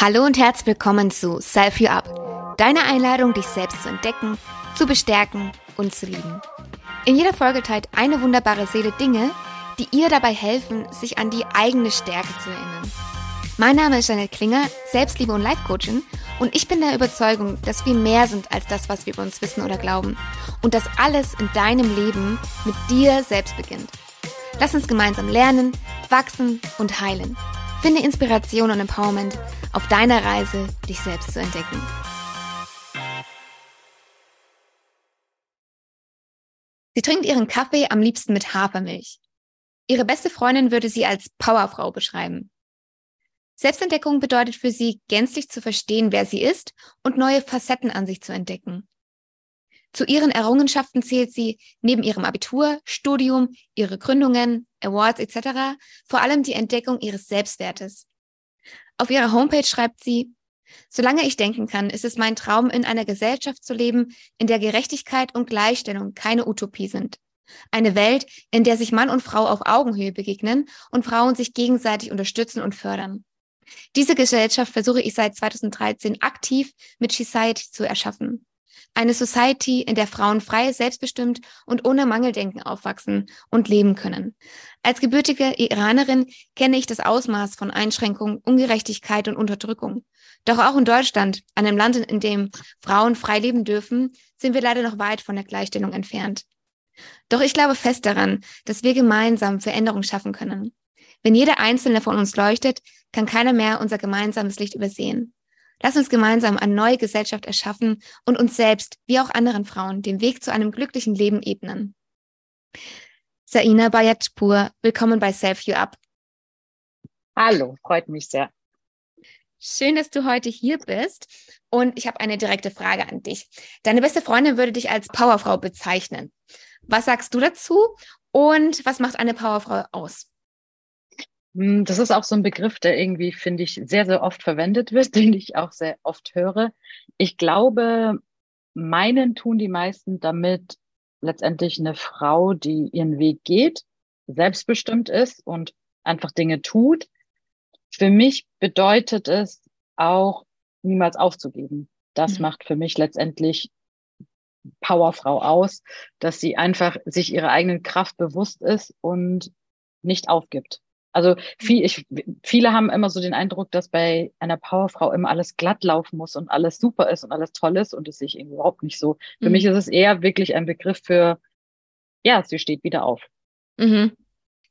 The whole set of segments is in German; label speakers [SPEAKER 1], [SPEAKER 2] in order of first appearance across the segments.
[SPEAKER 1] Hallo und herzlich willkommen zu Self You Up, deine Einladung, dich selbst zu entdecken, zu bestärken und zu lieben. In jeder Folge teilt eine wunderbare Seele Dinge, die ihr dabei helfen, sich an die eigene Stärke zu erinnern. Mein Name ist Janet Klinger, Selbstliebe und Life Coachin und ich bin der Überzeugung, dass wir mehr sind als das, was wir über uns wissen oder glauben und dass alles in deinem Leben mit dir selbst beginnt. Lass uns gemeinsam lernen, wachsen und heilen. Finde Inspiration und Empowerment auf deiner Reise, dich selbst zu entdecken. Sie trinkt ihren Kaffee am liebsten mit Hafermilch. Ihre beste Freundin würde sie als Powerfrau beschreiben. Selbstentdeckung bedeutet für sie, gänzlich zu verstehen, wer sie ist und neue Facetten an sich zu entdecken. Zu ihren Errungenschaften zählt sie neben ihrem Abitur, Studium, ihre Gründungen, Awards etc. vor allem die Entdeckung ihres Selbstwertes. Auf ihrer Homepage schreibt sie, Solange ich denken kann, ist es mein Traum, in einer Gesellschaft zu leben, in der Gerechtigkeit und Gleichstellung keine Utopie sind. Eine Welt, in der sich Mann und Frau auf Augenhöhe begegnen und Frauen sich gegenseitig unterstützen und fördern. Diese Gesellschaft versuche ich seit 2013 aktiv mit Society zu erschaffen. Eine Society, in der Frauen frei, selbstbestimmt und ohne Mangeldenken aufwachsen und leben können. Als gebürtige Iranerin kenne ich das Ausmaß von Einschränkung, Ungerechtigkeit und Unterdrückung. Doch auch in Deutschland, einem Land, in dem Frauen frei leben dürfen, sind wir leider noch weit von der Gleichstellung entfernt. Doch ich glaube fest daran, dass wir gemeinsam Veränderung schaffen können. Wenn jeder einzelne von uns leuchtet, kann keiner mehr unser gemeinsames Licht übersehen. Lass uns gemeinsam eine neue Gesellschaft erschaffen und uns selbst, wie auch anderen Frauen, den Weg zu einem glücklichen Leben ebnen. Saina Bayatpur, willkommen bei Self You Up.
[SPEAKER 2] Hallo, freut mich sehr.
[SPEAKER 1] Schön, dass du heute hier bist. Und ich habe eine direkte Frage an dich. Deine beste Freundin würde dich als Powerfrau bezeichnen. Was sagst du dazu? Und was macht eine Powerfrau aus?
[SPEAKER 2] Hm, das ist auch so ein Begriff, der irgendwie, finde ich, sehr, sehr oft verwendet wird, den ich auch sehr oft höre. Ich glaube, meinen tun die meisten damit letztendlich eine Frau, die ihren Weg geht, selbstbestimmt ist und einfach Dinge tut. Für mich bedeutet es auch, niemals aufzugeben. Das mhm. macht für mich letztendlich Powerfrau aus, dass sie einfach sich ihrer eigenen Kraft bewusst ist und nicht aufgibt. Also viel, ich, viele haben immer so den Eindruck, dass bei einer Powerfrau immer alles glatt laufen muss und alles super ist und alles toll ist und es sich überhaupt nicht so. Für mhm. mich ist es eher wirklich ein Begriff für, ja, sie steht wieder auf.
[SPEAKER 1] Mhm.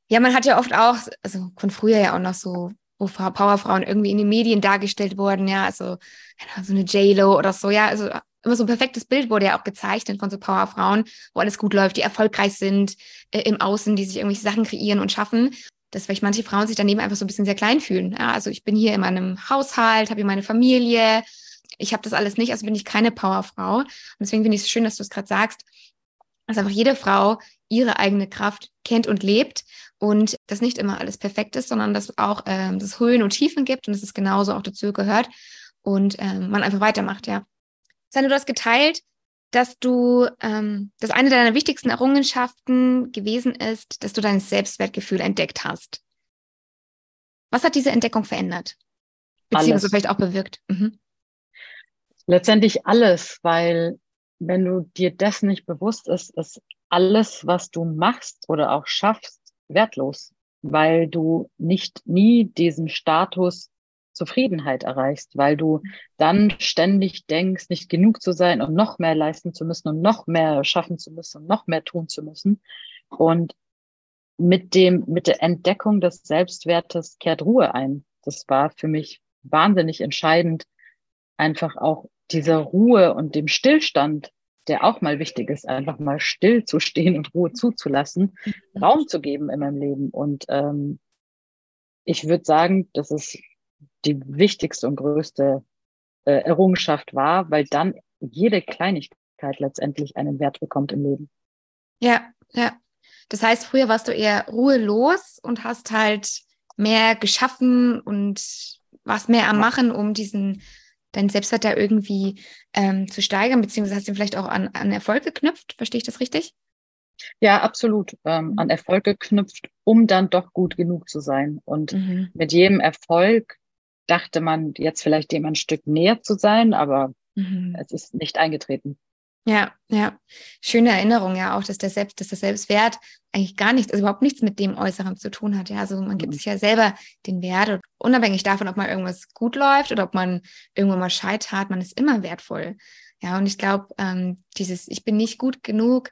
[SPEAKER 1] Ja, man hat ja oft auch, also von früher ja auch noch so, wo Powerfrauen irgendwie in den Medien dargestellt wurden, ja, also so eine J-Lo oder so, ja, also immer so ein perfektes Bild wurde ja auch gezeichnet von so Powerfrauen, wo alles gut läuft, die erfolgreich sind äh, im Außen, die sich irgendwelche Sachen kreieren und schaffen dass vielleicht manche Frauen sich daneben einfach so ein bisschen sehr klein fühlen. Ja, also ich bin hier in meinem Haushalt, habe hier meine Familie, ich habe das alles nicht, also bin ich keine Powerfrau. Und deswegen finde ich es schön, dass du es gerade sagst, dass einfach jede Frau ihre eigene Kraft kennt und lebt und dass nicht immer alles perfekt ist, sondern dass auch ähm, das Höhen und Tiefen gibt und dass es genauso auch dazu gehört und ähm, man einfach weitermacht, ja. Sandra, du hast geteilt, dass du, ähm, dass eine deiner wichtigsten Errungenschaften gewesen ist, dass du dein Selbstwertgefühl entdeckt hast. Was hat diese Entdeckung verändert? Beziehungsweise alles. vielleicht auch bewirkt? Mhm.
[SPEAKER 2] Letztendlich alles, weil wenn du dir dessen nicht bewusst ist, ist alles, was du machst oder auch schaffst, wertlos, weil du nicht nie diesen Status Zufriedenheit erreichst, weil du dann ständig denkst, nicht genug zu sein und noch mehr leisten zu müssen und noch mehr schaffen zu müssen und noch mehr tun zu müssen. Und mit dem, mit der Entdeckung des Selbstwertes kehrt Ruhe ein. Das war für mich wahnsinnig entscheidend, einfach auch dieser Ruhe und dem Stillstand, der auch mal wichtig ist, einfach mal still zu stehen und Ruhe zuzulassen. Raum zu geben in meinem Leben. Und ähm, ich würde sagen, das ist die wichtigste und größte äh, Errungenschaft war, weil dann jede Kleinigkeit letztendlich einen Wert bekommt im Leben.
[SPEAKER 1] Ja, ja. Das heißt, früher warst du eher ruhelos und hast halt mehr geschaffen und warst mehr am Machen, um diesen deinen Selbstwert da irgendwie ähm, zu steigern, beziehungsweise hast du vielleicht auch an, an Erfolg geknüpft. Verstehe ich das richtig?
[SPEAKER 2] Ja, absolut. Ähm, an Erfolg geknüpft, um dann doch gut genug zu sein. Und mhm. mit jedem Erfolg dachte man jetzt vielleicht dem ein Stück näher zu sein, aber mhm. es ist nicht eingetreten.
[SPEAKER 1] Ja, ja. Schöne Erinnerung ja auch, dass der Selbst, dass der Selbstwert eigentlich gar nichts, also überhaupt nichts mit dem Äußeren zu tun hat. Ja, also man gibt mhm. sich ja selber den Wert, unabhängig davon, ob mal irgendwas gut läuft oder ob man irgendwo mal scheitert, man ist immer wertvoll. Ja, und ich glaube, ähm, dieses Ich bin nicht gut genug,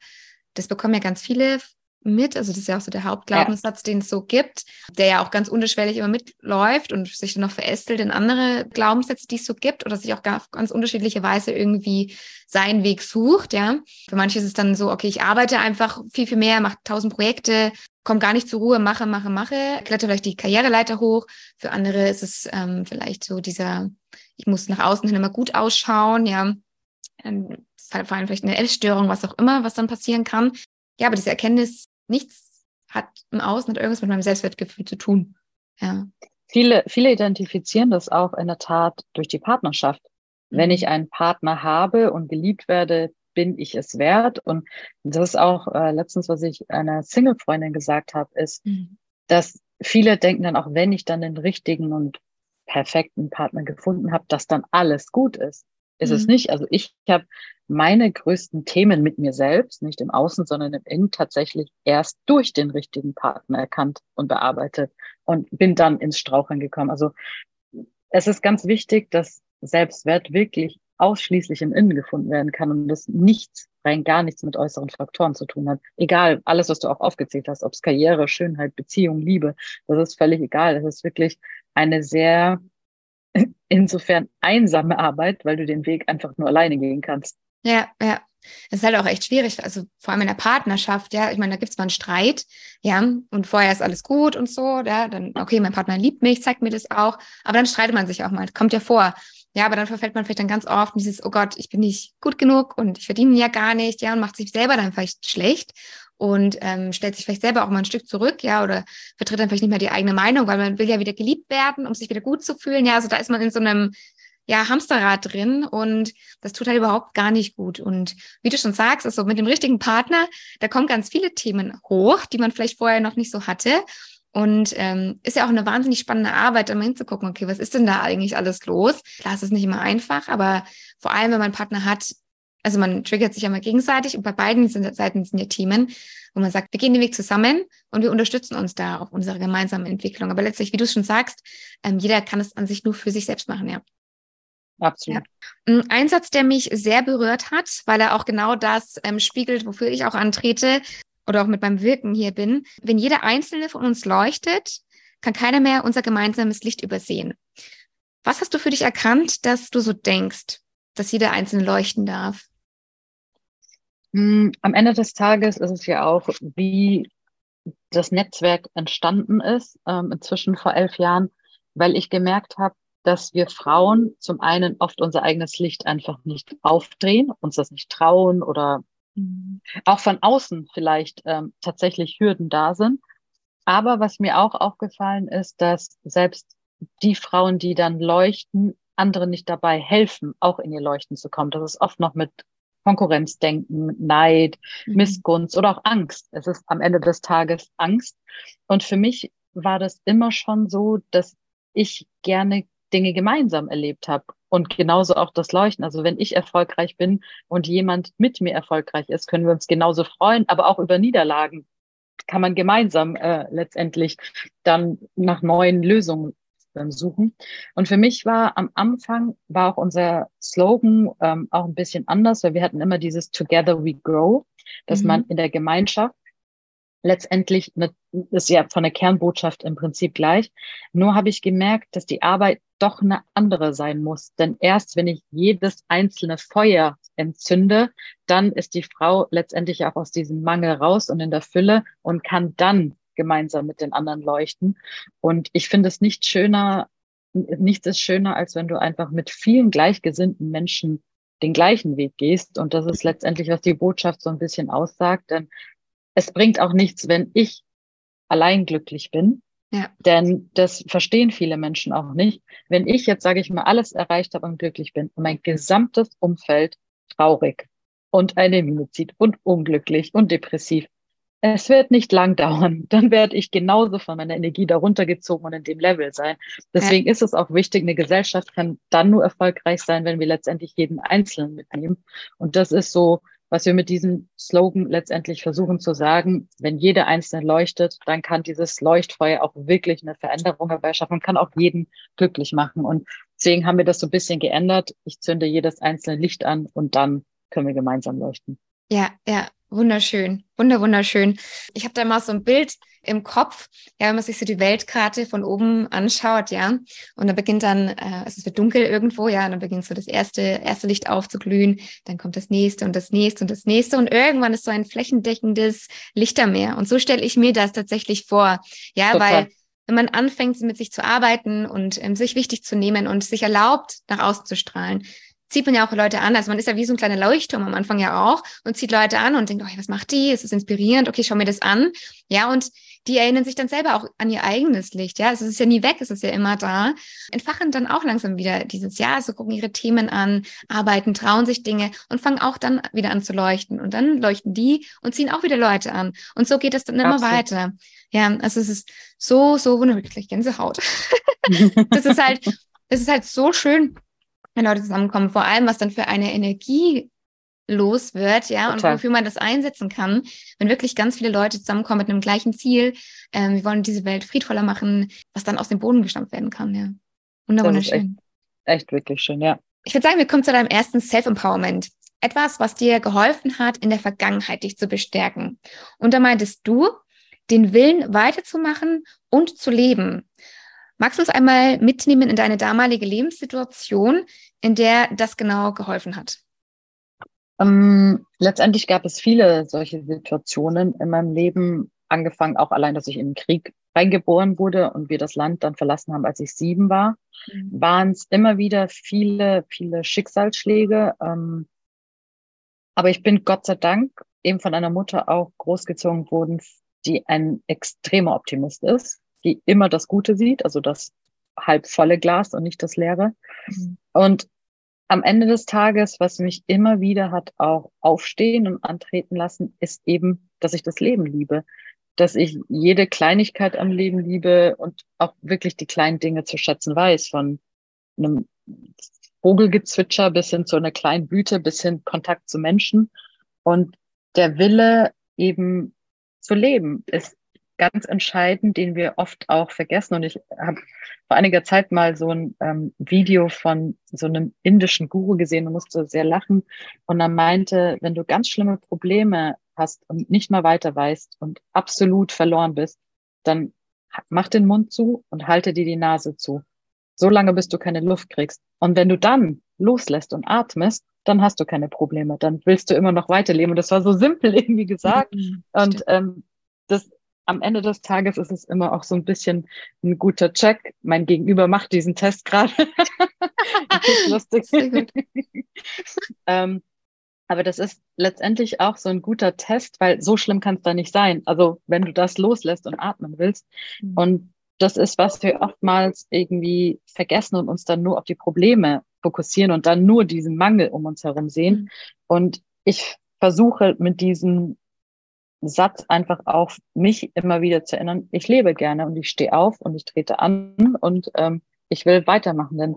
[SPEAKER 1] das bekommen ja ganz viele mit. Also das ist ja auch so der Hauptglaubenssatz, ja. den es so gibt, der ja auch ganz unterschwellig immer mitläuft und sich dann noch verästelt in andere Glaubenssätze, die es so gibt oder sich auch auf ganz unterschiedliche Weise irgendwie seinen Weg sucht. Ja, für manche ist es dann so, okay, ich arbeite einfach viel, viel mehr, mache tausend Projekte, komme gar nicht zur Ruhe, mache, mache, mache, kletter vielleicht die Karriereleiter hoch. Für andere ist es ähm, vielleicht so dieser, ich muss nach außen hin immer gut ausschauen, ja. Dann fallen vielleicht eine Essstörung, was auch immer, was dann passieren kann. Ja, aber diese Erkenntnis, nichts hat im Außen hat irgendwas mit meinem Selbstwertgefühl zu tun. Ja.
[SPEAKER 2] Viele, viele identifizieren das auch in der Tat durch die Partnerschaft. Mhm. Wenn ich einen Partner habe und geliebt werde, bin ich es wert. Und das ist auch äh, letztens, was ich einer Single-Freundin gesagt habe, ist, mhm. dass viele denken dann auch, wenn ich dann den richtigen und perfekten Partner gefunden habe, dass dann alles gut ist. Ist mhm. es nicht. Also ich habe meine größten Themen mit mir selbst, nicht im Außen, sondern im Innen, tatsächlich erst durch den richtigen Partner erkannt und bearbeitet und bin dann ins Straucheln gekommen. Also es ist ganz wichtig, dass Selbstwert wirklich ausschließlich im Innen gefunden werden kann und das nichts, rein gar nichts mit äußeren Faktoren zu tun hat. Egal, alles, was du auch aufgezählt hast, ob es Karriere, Schönheit, Beziehung, Liebe, das ist völlig egal. Das ist wirklich eine sehr insofern einsame Arbeit, weil du den Weg einfach nur alleine gehen kannst.
[SPEAKER 1] Ja, ja. Das ist halt auch echt schwierig, also vor allem in der Partnerschaft, ja. Ich meine, da gibt es mal einen Streit, ja, und vorher ist alles gut und so, ja, dann, okay, mein Partner liebt mich, zeigt mir das auch, aber dann streitet man sich auch mal, kommt ja vor. Ja, aber dann verfällt man vielleicht dann ganz oft in dieses, oh Gott, ich bin nicht gut genug und ich verdiene ja gar nicht, ja, und macht sich selber dann vielleicht schlecht und ähm, stellt sich vielleicht selber auch mal ein Stück zurück, ja, oder vertritt dann vielleicht nicht mehr die eigene Meinung, weil man will ja wieder geliebt werden, um sich wieder gut zu fühlen. Ja, also da ist man in so einem ja, Hamsterrad drin und das tut halt überhaupt gar nicht gut. Und wie du schon sagst, also mit dem richtigen Partner, da kommen ganz viele Themen hoch, die man vielleicht vorher noch nicht so hatte. Und ähm, ist ja auch eine wahnsinnig spannende Arbeit, mal hinzugucken, okay, was ist denn da eigentlich alles los? Klar, es ist nicht immer einfach, aber vor allem, wenn man einen Partner hat, also man triggert sich ja mal gegenseitig und bei beiden Seiten sind ja Themen, wo man sagt, wir gehen den Weg zusammen und wir unterstützen uns da auf unserer gemeinsamen Entwicklung. Aber letztlich, wie du schon sagst, ähm, jeder kann es an sich nur für sich selbst machen, ja.
[SPEAKER 2] Absolut.
[SPEAKER 1] Ja. Ein Satz, der mich sehr berührt hat, weil er auch genau das ähm, spiegelt, wofür ich auch antrete oder auch mit meinem Wirken hier bin. Wenn jeder einzelne von uns leuchtet, kann keiner mehr unser gemeinsames Licht übersehen. Was hast du für dich erkannt, dass du so denkst, dass jeder einzelne leuchten darf?
[SPEAKER 2] Hm, am Ende des Tages ist es ja auch, wie das Netzwerk entstanden ist, ähm, inzwischen vor elf Jahren, weil ich gemerkt habe, dass wir Frauen zum einen oft unser eigenes Licht einfach nicht aufdrehen, uns das nicht trauen oder mhm. auch von außen vielleicht ähm, tatsächlich Hürden da sind. Aber was mir auch aufgefallen ist, dass selbst die Frauen, die dann leuchten, anderen nicht dabei helfen, auch in ihr Leuchten zu kommen. Das ist oft noch mit Konkurrenzdenken, Neid, mhm. Missgunst oder auch Angst. Es ist am Ende des Tages Angst. Und für mich war das immer schon so, dass ich gerne Dinge gemeinsam erlebt habe. Und genauso auch das Leuchten. Also wenn ich erfolgreich bin und jemand mit mir erfolgreich ist, können wir uns genauso freuen, aber auch über Niederlagen kann man gemeinsam äh, letztendlich dann nach neuen Lösungen ähm, suchen. Und für mich war am Anfang war auch unser Slogan ähm, auch ein bisschen anders, weil wir hatten immer dieses Together we grow, dass mhm. man in der Gemeinschaft letztendlich eine, ist ja von der Kernbotschaft im Prinzip gleich. Nur habe ich gemerkt, dass die Arbeit doch eine andere sein muss. Denn erst wenn ich jedes einzelne Feuer entzünde, dann ist die Frau letztendlich auch aus diesem Mangel raus und in der Fülle und kann dann gemeinsam mit den anderen leuchten. Und ich finde es nicht schöner, nichts ist schöner, als wenn du einfach mit vielen gleichgesinnten Menschen den gleichen Weg gehst. Und das ist letztendlich, was die Botschaft so ein bisschen aussagt. Denn es bringt auch nichts, wenn ich allein glücklich bin. Ja. Denn das verstehen viele Menschen auch nicht. Wenn ich jetzt, sage ich mal, alles erreicht habe und glücklich bin und mein gesamtes Umfeld traurig und eine Mine zieht und unglücklich und depressiv, es wird nicht lang dauern. Dann werde ich genauso von meiner Energie darunter gezogen und in dem Level sein. Deswegen ja. ist es auch wichtig, eine Gesellschaft kann dann nur erfolgreich sein, wenn wir letztendlich jeden Einzelnen mitnehmen. Und das ist so, was wir mit diesem Slogan letztendlich versuchen zu sagen. Wenn jeder Einzelne leuchtet, dann kann dieses Leuchtfeuer auch wirklich eine Veränderung herbeischaffen und kann auch jeden glücklich machen. Und deswegen haben wir das so ein bisschen geändert. Ich zünde jedes einzelne Licht an und dann können wir gemeinsam leuchten.
[SPEAKER 1] Ja, ja, wunderschön, wunder, wunderschön. Ich habe da mal so ein Bild im Kopf, ja, wenn man sich so die Weltkarte von oben anschaut, ja, und dann beginnt dann, äh, also es wird dunkel irgendwo, ja, und dann beginnt so das erste, erste Licht aufzuglühen, dann kommt das nächste und das nächste und das nächste und irgendwann ist so ein flächendeckendes Lichtermeer. Und so stelle ich mir das tatsächlich vor, ja, Total. weil wenn man anfängt, mit sich zu arbeiten und ähm, sich wichtig zu nehmen und sich erlaubt, nach außen zu strahlen, zieht man ja auch Leute an. Also man ist ja wie so ein kleiner Leuchtturm am Anfang ja auch und zieht Leute an und denkt, oh, was macht die? Ist das inspirierend? Okay, schau mir das an. Ja, und die erinnern sich dann selber auch an ihr eigenes Licht. Ja, also es ist ja nie weg, es ist ja immer da. Entfachen dann auch langsam wieder dieses Jahr, so gucken ihre Themen an, arbeiten, trauen sich Dinge und fangen auch dann wieder an zu leuchten. Und dann leuchten die und ziehen auch wieder Leute an. Und so geht es dann immer Absolut. weiter. Ja, also es ist so, so wunderbar. Gänsehaut. das ist halt, das ist halt so schön, wenn Leute zusammenkommen, vor allem was dann für eine Energie los wird, ja, Total. und wofür man das einsetzen kann, wenn wirklich ganz viele Leute zusammenkommen mit einem gleichen Ziel. Ähm, wir wollen diese Welt friedvoller machen, was dann aus dem Boden gestampft werden kann, ja.
[SPEAKER 2] Wunderschön. Echt, echt wirklich schön, ja.
[SPEAKER 1] Ich würde sagen, wir kommen zu deinem ersten Self-Empowerment. Etwas, was dir geholfen hat, in der Vergangenheit dich zu bestärken. Und da meintest du, den Willen weiterzumachen und zu leben. Magst du uns einmal mitnehmen in deine damalige Lebenssituation, in der das genau geholfen hat?
[SPEAKER 2] Ähm, letztendlich gab es viele solche Situationen in meinem Leben, angefangen auch allein, dass ich in den Krieg reingeboren wurde und wir das Land dann verlassen haben, als ich sieben war, mhm. waren es immer wieder viele, viele Schicksalsschläge. Ähm, aber ich bin Gott sei Dank eben von einer Mutter auch großgezogen worden, die ein extremer Optimist ist die immer das Gute sieht, also das halb volle Glas und nicht das leere. Mhm. Und am Ende des Tages, was mich immer wieder hat auch aufstehen und antreten lassen, ist eben, dass ich das Leben liebe, dass ich jede Kleinigkeit am Leben liebe und auch wirklich die kleinen Dinge zu schätzen weiß, von einem Vogelgezwitscher bis hin zu einer kleinen Blüte, bis hin Kontakt zu Menschen. Und der Wille eben zu leben ist ganz entscheidend, den wir oft auch vergessen. Und ich habe vor einiger Zeit mal so ein ähm, Video von so einem indischen Guru gesehen und musste sehr lachen. Und er meinte, wenn du ganz schlimme Probleme hast und nicht mehr weiter weißt und absolut verloren bist, dann mach den Mund zu und halte dir die Nase zu. So lange, bis du keine Luft kriegst. Und wenn du dann loslässt und atmest, dann hast du keine Probleme. Dann willst du immer noch weiterleben. Und das war so simpel irgendwie gesagt. Mhm, und ähm, das am Ende des Tages ist es immer auch so ein bisschen ein guter Check. Mein Gegenüber macht diesen Test gerade. lustig. ähm, aber das ist letztendlich auch so ein guter Test, weil so schlimm kann es da nicht sein. Also wenn du das loslässt und atmen willst. Mhm. Und das ist, was wir oftmals irgendwie vergessen und uns dann nur auf die Probleme fokussieren und dann nur diesen Mangel um uns herum sehen. Mhm. Und ich versuche mit diesem Satz einfach auch mich immer wieder zu erinnern, ich lebe gerne und ich stehe auf und ich trete an und ähm, ich will weitermachen, denn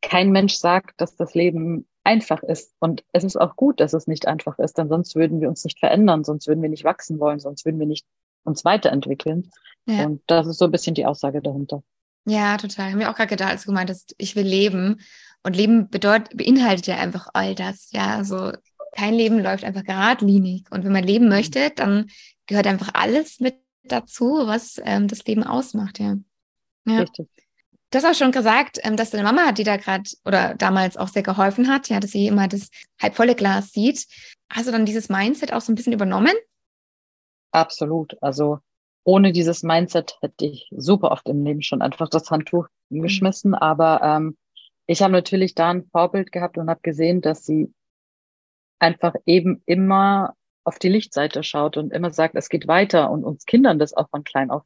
[SPEAKER 2] kein Mensch sagt, dass das Leben einfach ist. Und es ist auch gut, dass es nicht einfach ist, denn sonst würden wir uns nicht verändern, sonst würden wir nicht wachsen wollen, sonst würden wir nicht uns weiterentwickeln. Ja. Und das ist so ein bisschen die Aussage dahinter.
[SPEAKER 1] Ja, total. Haben wir auch gerade gedacht, als du gemeint hast, ich will leben. Und Leben bedeutet, beinhaltet ja einfach all das. Ja, also kein Leben läuft einfach geradlinig. Und wenn man leben möchte, dann gehört einfach alles mit dazu, was ähm, das Leben ausmacht, ja. ja. Richtig. Du hast auch schon gesagt, ähm, dass deine Mama, die da gerade oder damals auch sehr geholfen hat, ja, dass sie immer das halbvolle Glas sieht. Hast du dann dieses Mindset auch so ein bisschen übernommen?
[SPEAKER 2] Absolut. Also ohne dieses Mindset hätte ich super oft im Leben schon einfach das Handtuch mhm. geschmissen. Aber ähm, ich habe natürlich da ein Vorbild gehabt und habe gesehen, dass sie einfach eben immer auf die Lichtseite schaut und immer sagt, es geht weiter und uns Kindern das auch von klein auf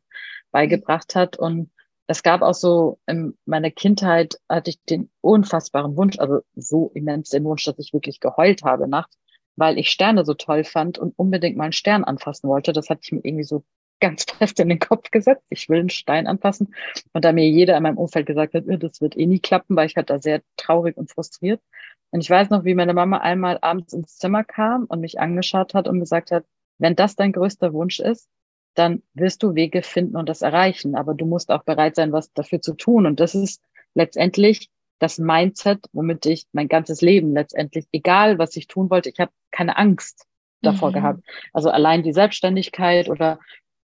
[SPEAKER 2] beigebracht hat. Und es gab auch so in meiner Kindheit hatte ich den unfassbaren Wunsch, also so immens den Wunsch, dass ich wirklich geheult habe nachts, weil ich Sterne so toll fand und unbedingt mal einen Stern anfassen wollte. Das hatte ich mir irgendwie so ganz fest in den Kopf gesetzt. Ich will einen Stein anfassen. Und da mir jeder in meinem Umfeld gesagt hat, äh, das wird eh nie klappen, weil ich halt da sehr traurig und frustriert. Und ich weiß noch, wie meine Mama einmal abends ins Zimmer kam und mich angeschaut hat und gesagt hat, wenn das dein größter Wunsch ist, dann wirst du Wege finden und das erreichen. Aber du musst auch bereit sein, was dafür zu tun. Und das ist letztendlich das Mindset, womit ich mein ganzes Leben letztendlich, egal was ich tun wollte, ich habe keine Angst davor mhm. gehabt. Also allein die Selbstständigkeit oder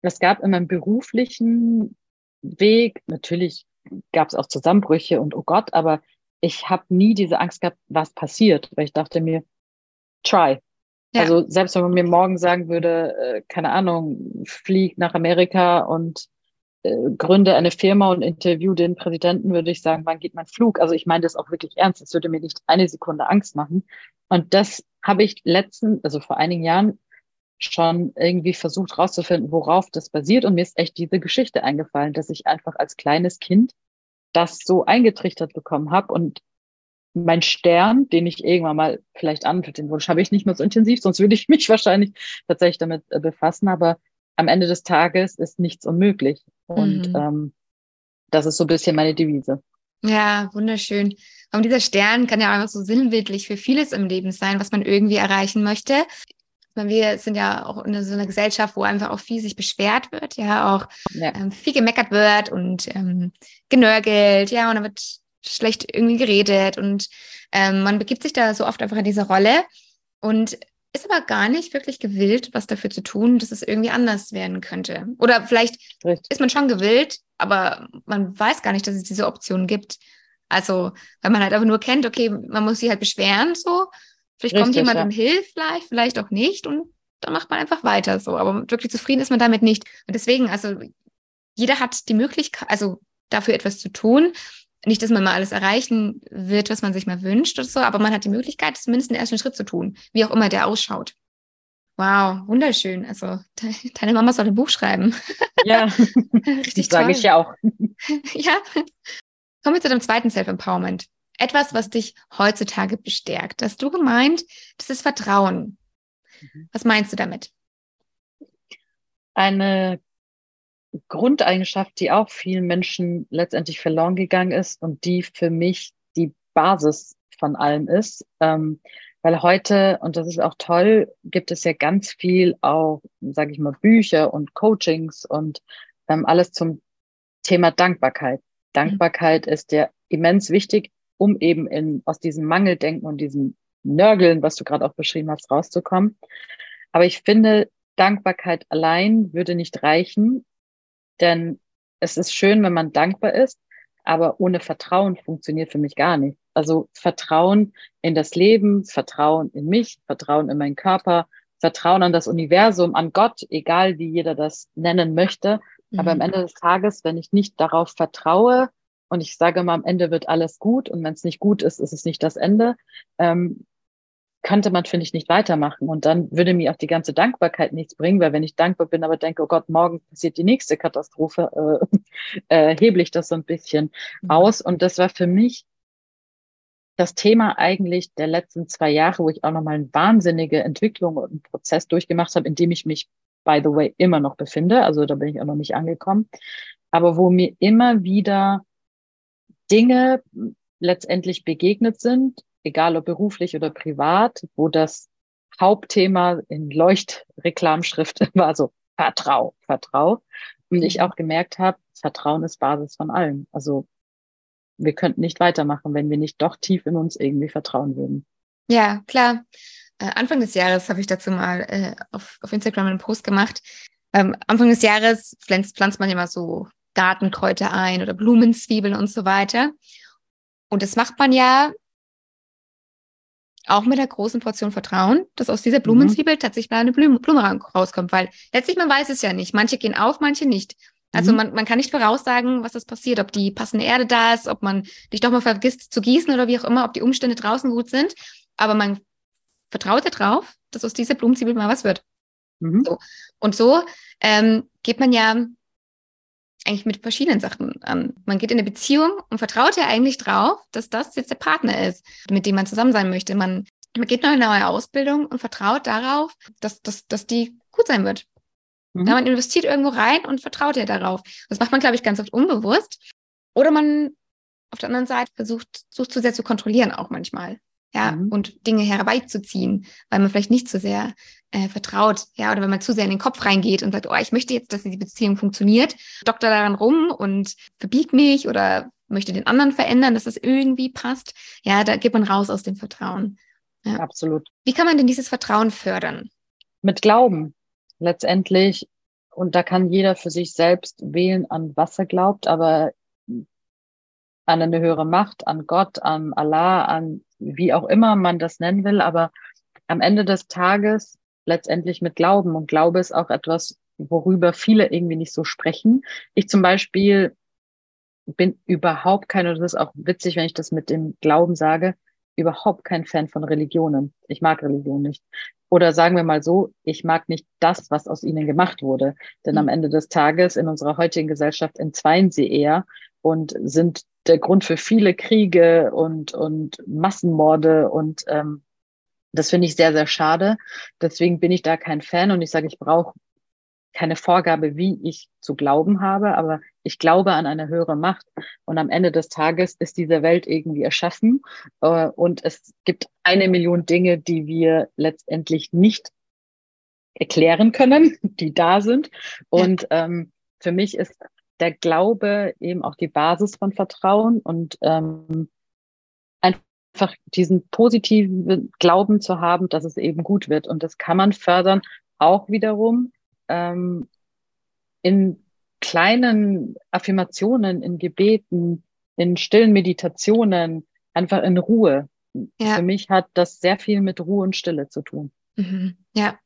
[SPEAKER 2] es gab in meinem beruflichen Weg, natürlich gab es auch Zusammenbrüche und oh Gott, aber ich habe nie diese Angst gehabt, was passiert, weil ich dachte mir, try. Ja. Also selbst wenn man mir morgen sagen würde, äh, keine Ahnung, flieg nach Amerika und äh, gründe eine Firma und interview den Präsidenten, würde ich sagen, wann geht mein Flug? Also ich meine das auch wirklich ernst. Es würde mir nicht eine Sekunde Angst machen. Und das habe ich letzten, also vor einigen Jahren schon irgendwie versucht rauszufinden, worauf das basiert. Und mir ist echt diese Geschichte eingefallen, dass ich einfach als kleines Kind das so eingetrichtert bekommen habe und mein Stern, den ich irgendwann mal vielleicht an, den Wunsch habe ich nicht mehr so intensiv, sonst würde ich mich wahrscheinlich tatsächlich damit äh, befassen. Aber am Ende des Tages ist nichts unmöglich. Und mhm. ähm, das ist so ein bisschen meine Devise.
[SPEAKER 1] Ja, wunderschön. Und dieser Stern kann ja einfach so sinnbildlich für vieles im Leben sein, was man irgendwie erreichen möchte wir sind ja auch in so einer Gesellschaft, wo einfach auch viel sich beschwert wird, ja, auch ja. Ähm, viel gemeckert wird und ähm, genörgelt, ja, und da wird schlecht irgendwie geredet und ähm, man begibt sich da so oft einfach in diese Rolle und ist aber gar nicht wirklich gewillt, was dafür zu tun, dass es irgendwie anders werden könnte. Oder vielleicht Richtig. ist man schon gewillt, aber man weiß gar nicht, dass es diese Option gibt. Also, weil man halt aber nur kennt, okay, man muss sich halt beschweren, so, Vielleicht Richtig, kommt jemand ja. und hilft vielleicht, vielleicht auch nicht und dann macht man einfach weiter so. Aber wirklich zufrieden ist man damit nicht. Und deswegen, also jeder hat die Möglichkeit, also dafür etwas zu tun. Nicht, dass man mal alles erreichen wird, was man sich mal wünscht oder so, aber man hat die Möglichkeit, zumindest den ersten Schritt zu tun, wie auch immer der ausschaut. Wow, wunderschön. Also de deine Mama soll ein Buch schreiben.
[SPEAKER 2] Ja, richtig sage ich ja auch.
[SPEAKER 1] ja. Kommen wir zu dem zweiten Self-Empowerment etwas, was dich heutzutage bestärkt. Hast du gemeint, das ist Vertrauen. Mhm. Was meinst du damit?
[SPEAKER 2] Eine Grundeigenschaft, die auch vielen Menschen letztendlich verloren gegangen ist und die für mich die Basis von allem ist. Ähm, weil heute, und das ist auch toll, gibt es ja ganz viel auch, sage ich mal, Bücher und Coachings und ähm, alles zum Thema Dankbarkeit. Dankbarkeit mhm. ist ja immens wichtig, um eben in, aus diesem Mangeldenken und diesem Nörgeln, was du gerade auch beschrieben hast, rauszukommen. Aber ich finde, Dankbarkeit allein würde nicht reichen, denn es ist schön, wenn man dankbar ist, aber ohne Vertrauen funktioniert für mich gar nicht. Also Vertrauen in das Leben, Vertrauen in mich, Vertrauen in meinen Körper, Vertrauen an das Universum, an Gott, egal wie jeder das nennen möchte. Mhm. Aber am Ende des Tages, wenn ich nicht darauf vertraue, und ich sage mal, am Ende wird alles gut und wenn es nicht gut ist, ist es nicht das Ende, ähm, könnte man, finde ich, nicht weitermachen. Und dann würde mir auch die ganze Dankbarkeit nichts bringen, weil wenn ich dankbar bin, aber denke, oh Gott, morgen passiert die nächste Katastrophe, äh, äh, hebel ich das so ein bisschen mhm. aus. Und das war für mich das Thema eigentlich der letzten zwei Jahre, wo ich auch nochmal eine wahnsinnige Entwicklung und einen Prozess durchgemacht habe, in dem ich mich, by the way, immer noch befinde. Also da bin ich auch noch nicht angekommen. Aber wo mir immer wieder Dinge letztendlich begegnet sind, egal ob beruflich oder privat, wo das Hauptthema in Leuchtreklamschrift war so Vertrau, Vertrau. Und ich mhm. auch gemerkt habe, Vertrauen ist Basis von allem. Also wir könnten nicht weitermachen, wenn wir nicht doch tief in uns irgendwie vertrauen würden.
[SPEAKER 1] Ja, klar. Äh, Anfang des Jahres habe ich dazu mal äh, auf, auf Instagram einen Post gemacht. Ähm, Anfang des Jahres pflanzt, pflanzt man immer so Gartenkräuter ein oder Blumenzwiebeln und so weiter. Und das macht man ja auch mit der großen Portion Vertrauen, dass aus dieser mhm. Blumenzwiebel mhm. tatsächlich mal eine Blume, Blume rauskommt, weil letztlich man weiß es ja nicht. Manche gehen auf, manche nicht. Also mhm. man, man kann nicht voraussagen, was das passiert, ob die passende Erde da ist, ob man dich doch mal vergisst zu gießen oder wie auch immer, ob die Umstände draußen gut sind. Aber man vertraut ja drauf, dass aus dieser Blumenzwiebel mal was wird. Mhm. So. Und so ähm, geht man ja eigentlich mit verschiedenen Sachen an. Man geht in eine Beziehung und vertraut ja eigentlich drauf, dass das jetzt der Partner ist, mit dem man zusammen sein möchte. Man man geht noch in eine neue Ausbildung und vertraut darauf, dass, dass, dass die gut sein wird. Mhm. Ja, man investiert irgendwo rein und vertraut ja darauf. Das macht man, glaube ich, ganz oft unbewusst. Oder man auf der anderen Seite versucht, sucht zu sehr zu kontrollieren auch manchmal. Ja, mhm. und Dinge herbeizuziehen, weil man vielleicht nicht zu sehr äh, vertraut, ja, oder wenn man zu sehr in den Kopf reingeht und sagt, oh, ich möchte jetzt, dass die Beziehung funktioniert, doktor daran rum und verbiegt mich oder möchte den anderen verändern, dass das irgendwie passt. Ja, da geht man raus aus dem Vertrauen.
[SPEAKER 2] Ja. Absolut.
[SPEAKER 1] Wie kann man denn dieses Vertrauen fördern?
[SPEAKER 2] Mit Glauben letztendlich. Und da kann jeder für sich selbst wählen, an was er glaubt, aber an eine höhere Macht, an Gott, an Allah, an wie auch immer man das nennen will, aber am Ende des Tages letztendlich mit Glauben. Und Glaube ist auch etwas, worüber viele irgendwie nicht so sprechen. Ich zum Beispiel bin überhaupt kein, und das ist auch witzig, wenn ich das mit dem Glauben sage, überhaupt kein Fan von Religionen. Ich mag Religion nicht. Oder sagen wir mal so, ich mag nicht das, was aus ihnen gemacht wurde. Denn mhm. am Ende des Tages in unserer heutigen Gesellschaft entzweien sie eher und sind der Grund für viele Kriege und, und Massenmorde und ähm, das finde ich sehr, sehr schade. Deswegen bin ich da kein Fan und ich sage, ich brauche keine Vorgabe, wie ich zu glauben habe, aber ich glaube an eine höhere Macht. Und am Ende des Tages ist diese Welt irgendwie erschaffen äh, und es gibt eine Million Dinge, die wir letztendlich nicht erklären können, die da sind. Und ähm, für mich ist der Glaube eben auch die Basis von Vertrauen und ähm, einfach diesen positiven Glauben zu haben, dass es eben gut wird. Und das kann man fördern, auch wiederum ähm, in kleinen Affirmationen, in Gebeten, in stillen Meditationen, einfach in Ruhe. Ja. Für mich hat das sehr viel mit Ruhe und Stille zu tun.
[SPEAKER 1] Mhm. Ja.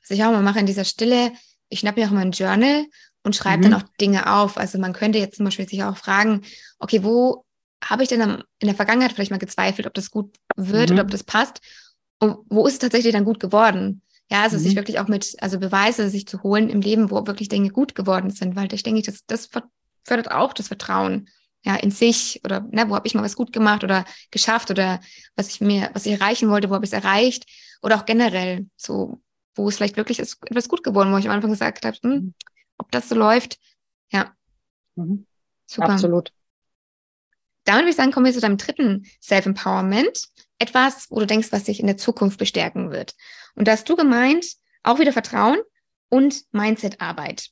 [SPEAKER 1] Was ich auch mal mache in dieser Stille, ich schnappe mir auch mal ein Journal und schreibe mhm. dann auch Dinge auf. Also man könnte jetzt zum Beispiel sich auch fragen, okay, wo habe ich denn in der Vergangenheit vielleicht mal gezweifelt, ob das gut wird mhm. oder ob das passt? Und wo ist es tatsächlich dann gut geworden? Ja, also mhm. sich wirklich auch mit, also Beweise sich zu holen im Leben, wo wirklich Dinge gut geworden sind, weil ich denke, das, das fördert auch das Vertrauen ja, in sich oder ne, wo habe ich mal was gut gemacht oder geschafft oder was ich mir, was ich erreichen wollte, wo habe ich es erreicht oder auch generell so, wo es vielleicht wirklich ist, etwas gut geworden, wo ich am Anfang gesagt habe, hm, mhm. Ob das so läuft, ja.
[SPEAKER 2] Mhm. Super. Absolut.
[SPEAKER 1] Damit würde ich sagen, kommen wir zu deinem dritten Self-Empowerment. Etwas, wo du denkst, was dich in der Zukunft bestärken wird. Und da hast du gemeint, auch wieder Vertrauen und Mindset-Arbeit.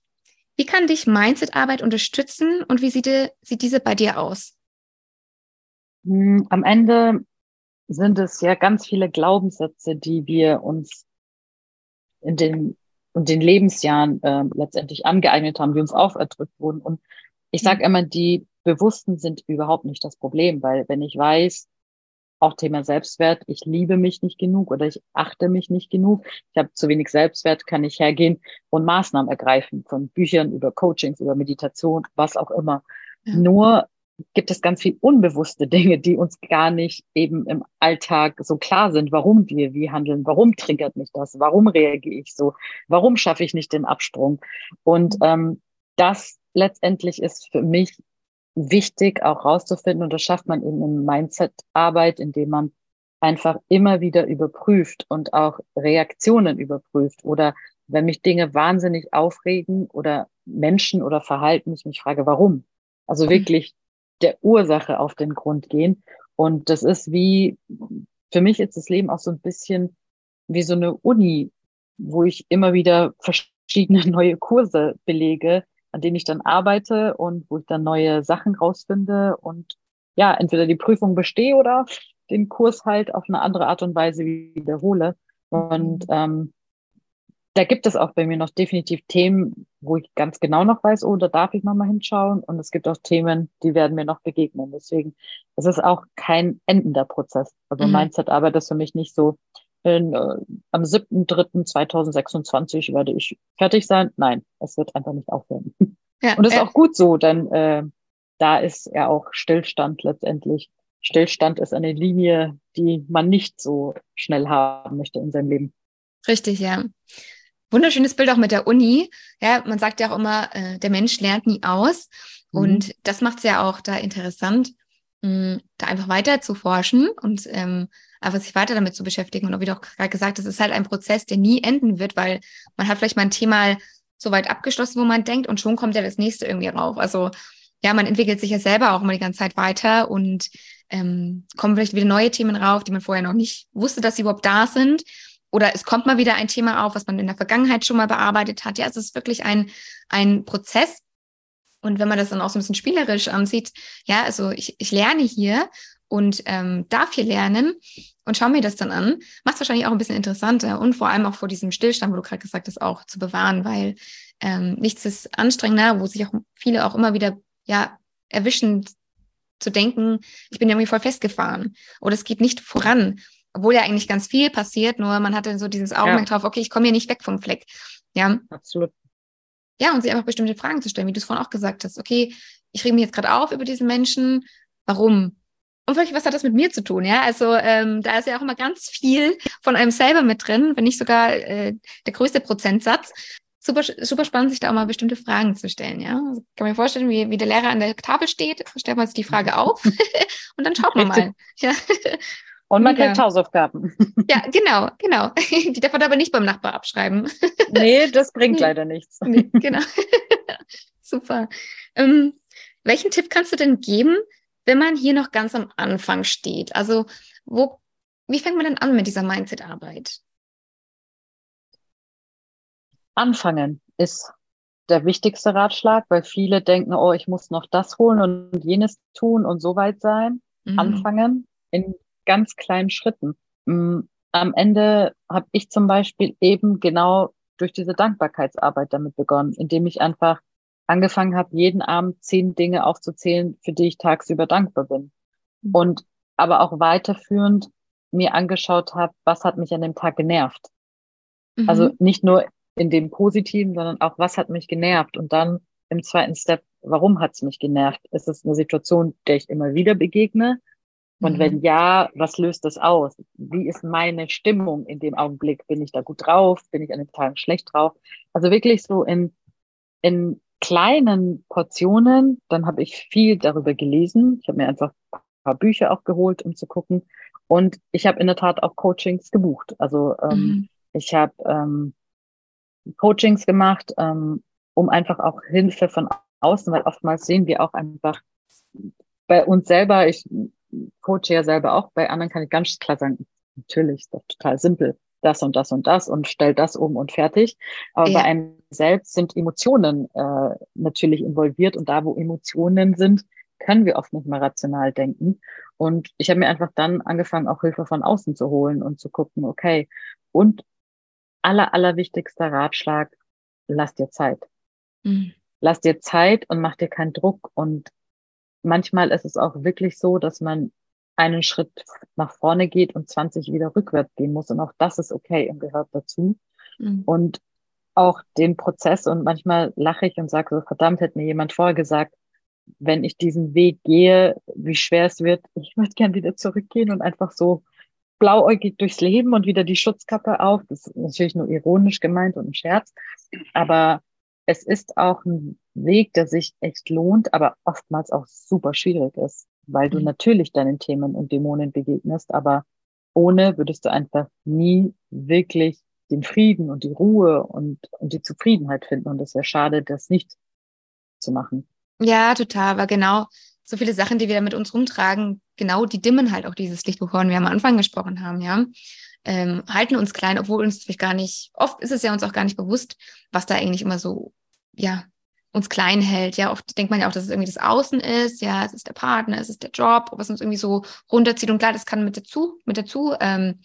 [SPEAKER 1] Wie kann dich Mindset-Arbeit unterstützen und wie sieht, die, sieht diese bei dir aus?
[SPEAKER 2] Hm, am Ende sind es ja ganz viele Glaubenssätze, die wir uns in den, in den Lebensjahren äh, letztendlich angeeignet haben, die uns auferdrückt wurden. Und ich sage mhm. immer, die Bewussten sind überhaupt nicht das Problem, weil wenn ich weiß, auch Thema Selbstwert, ich liebe mich nicht genug oder ich achte mich nicht genug, ich habe zu wenig Selbstwert, kann ich hergehen und Maßnahmen ergreifen, von Büchern über Coachings, über Meditation, was auch immer. Ja. Nur gibt es ganz viel unbewusste Dinge, die uns gar nicht eben im Alltag so klar sind, warum wir wie handeln, warum triggert mich das, warum reagiere ich so, warum schaffe ich nicht den Absprung. Und mhm. ähm, das letztendlich ist für mich wichtig auch rauszufinden und das schafft man eben in Mindset-Arbeit, indem man einfach immer wieder überprüft und auch Reaktionen überprüft oder wenn mich Dinge wahnsinnig aufregen oder Menschen oder Verhalten, ich mich frage, warum? Also mhm. wirklich der Ursache auf den Grund gehen. Und das ist wie, für mich ist das Leben auch so ein bisschen wie so eine Uni, wo ich immer wieder verschiedene neue Kurse belege, an denen ich dann arbeite und wo ich dann neue Sachen rausfinde und ja, entweder die Prüfung bestehe oder den Kurs halt auf eine andere Art und Weise wiederhole. Und ähm, da gibt es auch bei mir noch definitiv Themen, wo ich ganz genau noch weiß, oh, da darf ich nochmal hinschauen. Und es gibt auch Themen, die werden mir noch begegnen. Deswegen es ist auch kein endender Prozess. Also mhm. Mindset-Arbeit ist für mich nicht so, in, äh, am 7.3.2026 werde ich fertig sein. Nein, es wird einfach nicht aufhören. Ja, Und das ist auch gut so, denn äh, da ist ja auch Stillstand letztendlich. Stillstand ist eine Linie, die man nicht so schnell haben möchte in seinem Leben.
[SPEAKER 1] Richtig, ja. Wunderschönes Bild auch mit der Uni. Ja, man sagt ja auch immer, äh, der Mensch lernt nie aus. Mhm. Und das macht es ja auch da interessant, mh, da einfach weiter zu forschen und ähm, einfach sich weiter damit zu beschäftigen. Und wie du auch gerade gesagt hast, es ist halt ein Prozess, der nie enden wird, weil man hat vielleicht mal ein Thema so weit abgeschlossen, wo man denkt, und schon kommt ja das nächste irgendwie rauf. Also ja, man entwickelt sich ja selber auch immer die ganze Zeit weiter und ähm, kommen vielleicht wieder neue Themen rauf, die man vorher noch nicht wusste, dass sie überhaupt da sind. Oder es kommt mal wieder ein Thema auf, was man in der Vergangenheit schon mal bearbeitet hat. Ja, es ist wirklich ein, ein Prozess. Und wenn man das dann auch so ein bisschen spielerisch ansieht, ja, also ich, ich lerne hier und ähm, darf hier lernen und schaue mir das dann an, macht es wahrscheinlich auch ein bisschen interessanter und vor allem auch vor diesem Stillstand, wo du gerade gesagt hast, auch zu bewahren, weil ähm, nichts ist anstrengender, wo sich auch viele auch immer wieder ja erwischen zu denken, ich bin irgendwie voll festgefahren oder es geht nicht voran, obwohl ja eigentlich ganz viel passiert, nur man hatte so dieses Augenmerk ja. drauf, okay, ich komme hier nicht weg vom Fleck. Ja.
[SPEAKER 2] Absolut.
[SPEAKER 1] Ja, und sich einfach bestimmte Fragen zu stellen, wie du es vorhin auch gesagt hast. Okay, ich rege mich jetzt gerade auf über diesen Menschen. Warum? Und vielleicht, was hat das mit mir zu tun? Ja, also ähm, da ist ja auch immer ganz viel von einem selber mit drin, wenn nicht sogar äh, der größte Prozentsatz. Super, super spannend, sich da auch mal bestimmte Fragen zu stellen. Ja, also kann man mir vorstellen, wie, wie der Lehrer an der Tafel steht, stellt man sich die Frage auf und dann schaut man mal. Ja.
[SPEAKER 2] Und man kriegt Hausaufgaben.
[SPEAKER 1] Ja, genau, genau. Die darf man aber nicht beim Nachbar abschreiben.
[SPEAKER 2] Nee, das bringt leider nichts.
[SPEAKER 1] Nee, genau. Super. Ähm, welchen Tipp kannst du denn geben, wenn man hier noch ganz am Anfang steht? Also, wo, wie fängt man denn an mit dieser Mindset-Arbeit?
[SPEAKER 2] Anfangen ist der wichtigste Ratschlag, weil viele denken, oh, ich muss noch das holen und jenes tun und so weit sein. Mhm. Anfangen in ganz kleinen Schritten. Mm, am Ende habe ich zum Beispiel eben genau durch diese Dankbarkeitsarbeit damit begonnen, indem ich einfach angefangen habe, jeden Abend zehn Dinge aufzuzählen, für die ich tagsüber dankbar bin. Mhm. Und aber auch weiterführend mir angeschaut habe, was hat mich an dem Tag genervt. Mhm. Also nicht nur in dem Positiven, sondern auch, was hat mich genervt. Und dann im zweiten Step, warum hat es mich genervt? Ist es eine Situation, der ich immer wieder begegne? Und mhm. wenn ja, was löst das aus? Wie ist meine Stimmung in dem Augenblick? Bin ich da gut drauf? Bin ich an den Tagen schlecht drauf? Also wirklich so in, in kleinen Portionen, dann habe ich viel darüber gelesen. Ich habe mir einfach ein paar Bücher auch geholt, um zu gucken. Und ich habe in der Tat auch Coachings gebucht. Also ähm, mhm. ich habe ähm, Coachings gemacht, ähm, um einfach auch Hilfe von außen, weil oftmals sehen wir auch einfach bei uns selber, ich coache ja selber auch, bei anderen kann ich ganz klar sagen, natürlich, ist doch total simpel das und das und das und stell das um und fertig. Aber ja. bei einem selbst sind Emotionen äh, natürlich involviert und da, wo Emotionen sind, können wir oft nicht mehr rational denken. Und ich habe mir einfach dann angefangen, auch Hilfe von außen zu holen und zu gucken, okay, und aller, allerwichtigster Ratschlag, lass dir Zeit. Mhm. Lass dir Zeit und mach dir keinen Druck. Und manchmal ist es auch wirklich so, dass man einen Schritt nach vorne geht und 20 wieder rückwärts gehen muss. Und auch das ist okay und gehört dazu. Mhm. Und auch den Prozess und manchmal lache ich und sage so, verdammt, hätte mir jemand vorher gesagt, wenn ich diesen Weg gehe, wie schwer es wird, ich möchte gern wieder zurückgehen und einfach so blauäugig durchs Leben und wieder die Schutzkappe auf. Das ist natürlich nur ironisch gemeint und ein Scherz. Aber es ist auch ein Weg, der sich echt lohnt, aber oftmals auch super schwierig ist weil du mhm. natürlich deinen Themen und Dämonen begegnest, aber ohne würdest du einfach nie wirklich den Frieden und die Ruhe und, und die Zufriedenheit finden. Und es wäre schade, das nicht zu machen.
[SPEAKER 1] Ja, total, weil genau so viele Sachen, die wir da mit uns rumtragen, genau die dimmen halt auch dieses Licht, wovon wir am Anfang gesprochen haben, ja. Ähm, halten uns klein, obwohl uns vielleicht gar nicht, oft ist es ja uns auch gar nicht bewusst, was da eigentlich immer so, ja, uns klein hält. Ja, oft denkt man ja auch, dass es irgendwie das Außen ist, ja, es ist der Partner, es ist der Job, was uns irgendwie so runterzieht. Und klar, das kann mit dazu, mit dazu ähm,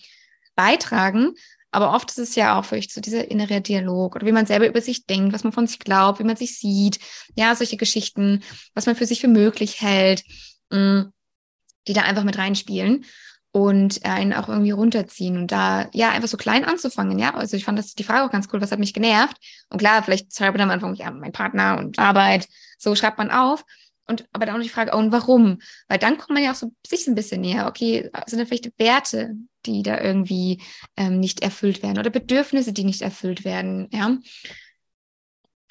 [SPEAKER 1] beitragen. Aber oft ist es ja auch vielleicht so dieser innere Dialog oder wie man selber über sich denkt, was man von sich glaubt, wie man sich sieht. Ja, solche Geschichten, was man für sich für möglich hält, mh, mm, die da einfach mit reinspielen und einen auch irgendwie runterziehen und da ja einfach so klein anzufangen, ja. Also ich fand das die Frage auch ganz cool, was hat mich genervt? Und klar, vielleicht schreibt man am Anfang, ja, mein Partner und Arbeit, so schreibt man auf. Und aber dann auch die Frage, oh, und warum? Weil dann kommt man ja auch so sich ein bisschen näher. Okay, sind da vielleicht Werte, die da irgendwie ähm, nicht erfüllt werden oder Bedürfnisse, die nicht erfüllt werden, ja.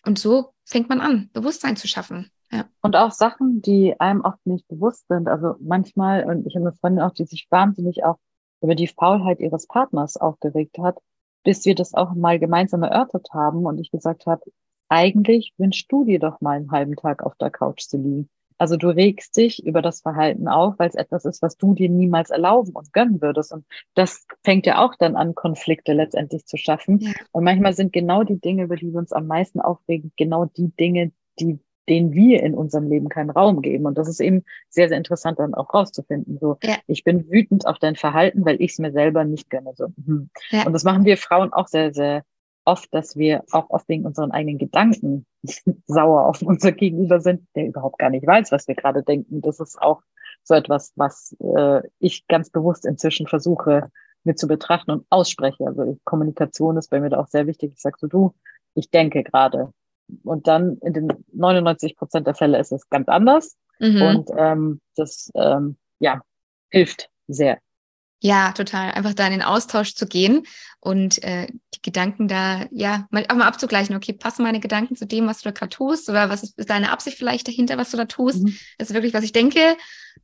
[SPEAKER 1] Und so fängt man an, Bewusstsein zu schaffen. Ja.
[SPEAKER 2] Und auch Sachen, die einem oft nicht bewusst sind. Also manchmal, und ich habe eine Freundin auch, die sich wahnsinnig auch über die Faulheit ihres Partners aufgeregt hat, bis wir das auch mal gemeinsam erörtert haben und ich gesagt habe, eigentlich wünschst du dir doch mal einen halben Tag auf der Couch zu liegen. Also du regst dich über das Verhalten auf, weil es etwas ist, was du dir niemals erlauben und gönnen würdest. Und das fängt ja auch dann an, Konflikte letztendlich zu schaffen. Ja. Und manchmal sind genau die Dinge, über die wir uns am meisten aufregen, genau die Dinge, die denen wir in unserem Leben keinen Raum geben. Und das ist eben sehr, sehr interessant dann auch rauszufinden. So, ja. ich bin wütend auf dein Verhalten, weil ich es mir selber nicht gönne. So, hm. ja. Und das machen wir Frauen auch sehr, sehr oft, dass wir auch oft wegen unseren eigenen Gedanken sauer auf unser Gegenüber sind, der überhaupt gar nicht weiß, was wir gerade denken. Das ist auch so etwas, was äh, ich ganz bewusst inzwischen versuche mit zu betrachten und ausspreche. Also Kommunikation ist bei mir da auch sehr wichtig. Ich sage so, du, ich denke gerade. Und dann in den 99 Prozent der Fälle ist es ganz anders. Mhm. Und ähm, das ähm, ja, hilft sehr.
[SPEAKER 1] Ja, total. Einfach da in den Austausch zu gehen und äh, die Gedanken da, ja, mal, auch mal abzugleichen, okay, passen meine Gedanken zu dem, was du da gerade tust? Oder was ist, ist, deine Absicht vielleicht dahinter, was du da tust? Mhm. Ist wirklich, was ich denke?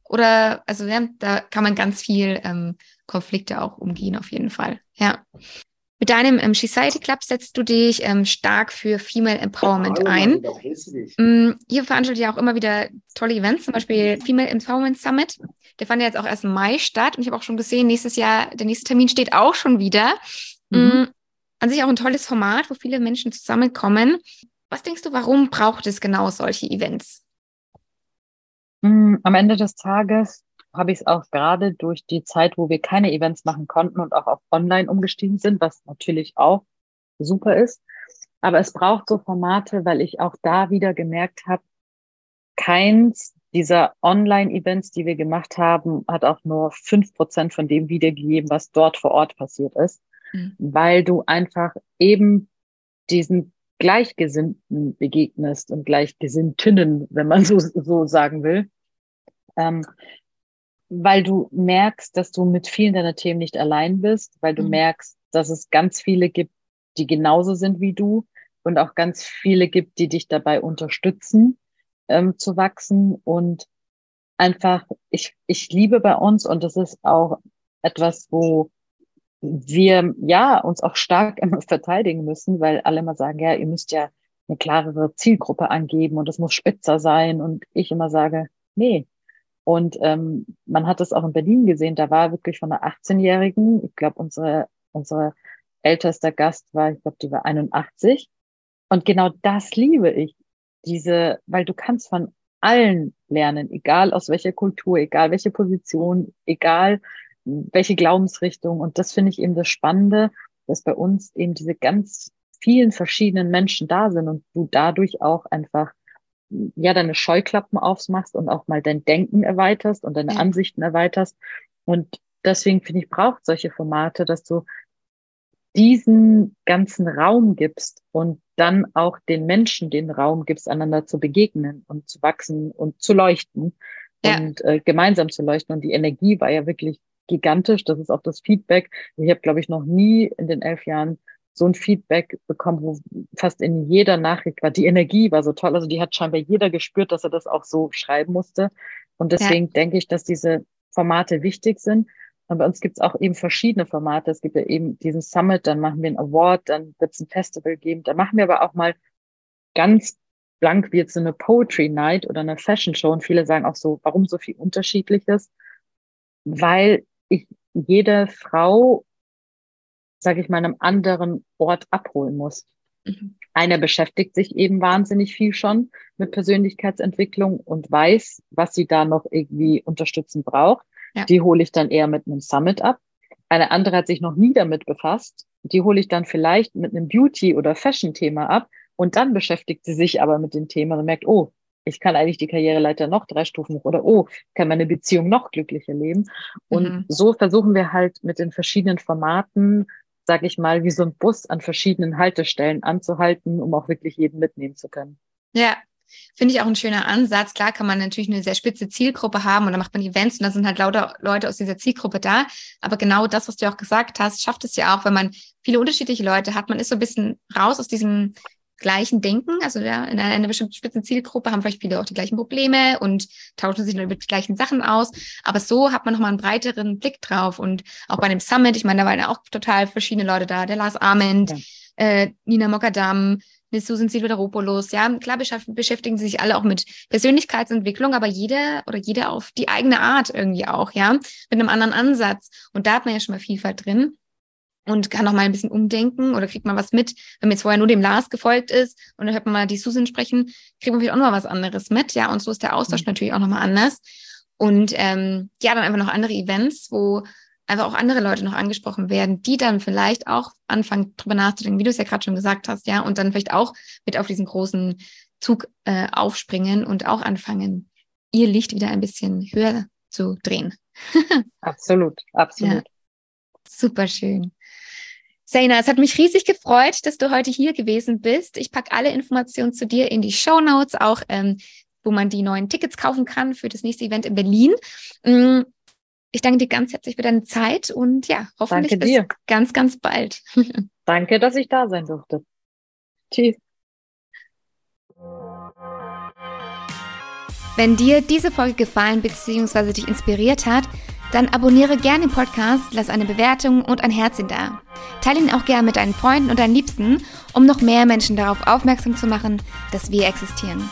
[SPEAKER 1] Oder, also ja, da kann man ganz viel ähm, Konflikte auch umgehen, auf jeden Fall. Ja. Mit deinem ähm, Society Club setzt du dich ähm, stark für Female Empowerment ein. Ähm, ihr veranstaltet ja auch immer wieder tolle Events, zum Beispiel Female Empowerment Summit. Der fand ja jetzt auch erst im Mai statt und ich habe auch schon gesehen, nächstes Jahr, der nächste Termin steht auch schon wieder. Mhm. Mm, an sich auch ein tolles Format, wo viele Menschen zusammenkommen. Was denkst du, warum braucht es genau solche Events?
[SPEAKER 2] Mm, am Ende des Tages habe ich es auch gerade durch die Zeit, wo wir keine Events machen konnten und auch auf Online umgestiegen sind, was natürlich auch super ist. Aber es braucht so Formate, weil ich auch da wieder gemerkt habe, keins dieser Online-Events, die wir gemacht haben, hat auch nur fünf Prozent von dem wiedergegeben, was dort vor Ort passiert ist, mhm. weil du einfach eben diesen Gleichgesinnten begegnest und Gleichgesinntinnen, wenn man so, so sagen will. Ähm, weil du merkst, dass du mit vielen deiner Themen nicht allein bist, weil du mhm. merkst, dass es ganz viele gibt, die genauso sind wie du und auch ganz viele gibt, die dich dabei unterstützen ähm, zu wachsen und einfach, ich, ich liebe bei uns und das ist auch etwas, wo wir ja uns auch stark immer verteidigen müssen, weil alle immer sagen, ja, ihr müsst ja eine klarere Zielgruppe angeben und es muss spitzer sein und ich immer sage, nee, und ähm, man hat es auch in Berlin gesehen, da war wirklich von einer 18-Jährigen, ich glaube, unsere, unsere ältester Gast war, ich glaube, die war 81. Und genau das liebe ich. Diese, weil du kannst von allen lernen, egal aus welcher Kultur, egal welche Position, egal welche Glaubensrichtung. Und das finde ich eben das Spannende, dass bei uns eben diese ganz vielen verschiedenen Menschen da sind und du dadurch auch einfach ja deine Scheuklappen aufmachst und auch mal dein Denken erweiterst und deine. Ansichten erweiterst. Und deswegen finde ich, braucht solche Formate, dass du diesen ganzen Raum gibst und dann auch den Menschen den Raum gibst, einander zu begegnen und zu wachsen und zu leuchten ja. und äh, gemeinsam zu leuchten. Und die Energie war ja wirklich gigantisch. Das ist auch das Feedback. Ich habe, glaube ich, noch nie in den elf Jahren so ein Feedback bekommen, wo fast in jeder Nachricht war, die Energie war so toll. Also die hat scheinbar jeder gespürt, dass er das auch so schreiben musste. Und deswegen ja. denke ich, dass diese Formate wichtig sind. Und bei uns gibt es auch eben verschiedene Formate. Es gibt ja eben diesen Summit, dann machen wir einen Award, dann wird es ein Festival geben. Da machen wir aber auch mal ganz blank wie jetzt so eine Poetry Night oder eine Fashion Show. Und viele sagen auch so, warum so viel Unterschiedliches? Weil ich jede Frau sage ich mal, einem anderen Ort abholen muss. Mhm. Einer beschäftigt sich eben wahnsinnig viel schon mit Persönlichkeitsentwicklung und weiß, was sie da noch irgendwie unterstützen braucht. Ja. Die hole ich dann eher mit einem Summit ab. Eine andere hat sich noch nie damit befasst. Die hole ich dann vielleicht mit einem Beauty- oder Fashion-Thema ab. Und dann beschäftigt sie sich aber mit dem Thema und merkt, oh, ich kann eigentlich die Karriereleiter noch drei Stufen hoch oder oh, ich kann meine Beziehung noch glücklicher leben. Und mhm. so versuchen wir halt mit den verschiedenen Formaten sage ich mal, wie so ein Bus an verschiedenen Haltestellen anzuhalten, um auch wirklich jeden mitnehmen zu können.
[SPEAKER 1] Ja, Finde ich auch ein schöner Ansatz. Klar kann man natürlich eine sehr spitze Zielgruppe haben und dann macht man Events und da sind halt lauter Leute aus dieser Zielgruppe da. Aber genau das, was du auch gesagt hast, schafft es ja auch, wenn man viele unterschiedliche Leute hat. Man ist so ein bisschen raus aus diesem gleichen Denken, also ja, in einer, bestimmten spitzen Zielgruppe haben vielleicht viele auch die gleichen Probleme und tauschen sich über die gleichen Sachen aus. Aber so hat man nochmal einen breiteren Blick drauf. Und auch bei dem Summit, ich meine, da waren ja auch total verschiedene Leute da, der Lars Arment, ja. äh, Nina Mokadam, eine Susan Silveropoulos. Ja, klar beschäftigen sie sich alle auch mit Persönlichkeitsentwicklung, aber jeder oder jede auf die eigene Art irgendwie auch, ja, mit einem anderen Ansatz. Und da hat man ja schon mal Vielfalt drin und kann auch mal ein bisschen umdenken oder kriegt mal was mit, wenn man jetzt vorher nur dem Lars gefolgt ist und dann hört man mal die Susan sprechen, kriegt man vielleicht auch noch mal was anderes mit, ja, und so ist der Austausch mhm. natürlich auch nochmal anders. Und ähm, ja, dann einfach noch andere Events, wo einfach auch andere Leute noch angesprochen werden, die dann vielleicht auch anfangen, drüber nachzudenken, wie du es ja gerade schon gesagt hast, ja, und dann vielleicht auch mit auf diesen großen Zug äh, aufspringen und auch anfangen, ihr Licht wieder ein bisschen höher zu drehen.
[SPEAKER 2] absolut, absolut. Ja.
[SPEAKER 1] Super schön. Seina, es hat mich riesig gefreut, dass du heute hier gewesen bist. Ich packe alle Informationen zu dir in die Show Notes, auch ähm, wo man die neuen Tickets kaufen kann für das nächste Event in Berlin. Mm, ich danke dir ganz herzlich für deine Zeit und ja, hoffentlich bis ganz, ganz bald.
[SPEAKER 2] danke, dass ich da sein durfte. Tschüss.
[SPEAKER 1] Wenn dir diese Folge gefallen bzw. dich inspiriert hat, dann abonniere gerne den Podcast, lass eine Bewertung und ein Herzchen da. Teile ihn auch gerne mit deinen Freunden und deinen Liebsten, um noch mehr Menschen darauf aufmerksam zu machen, dass wir existieren.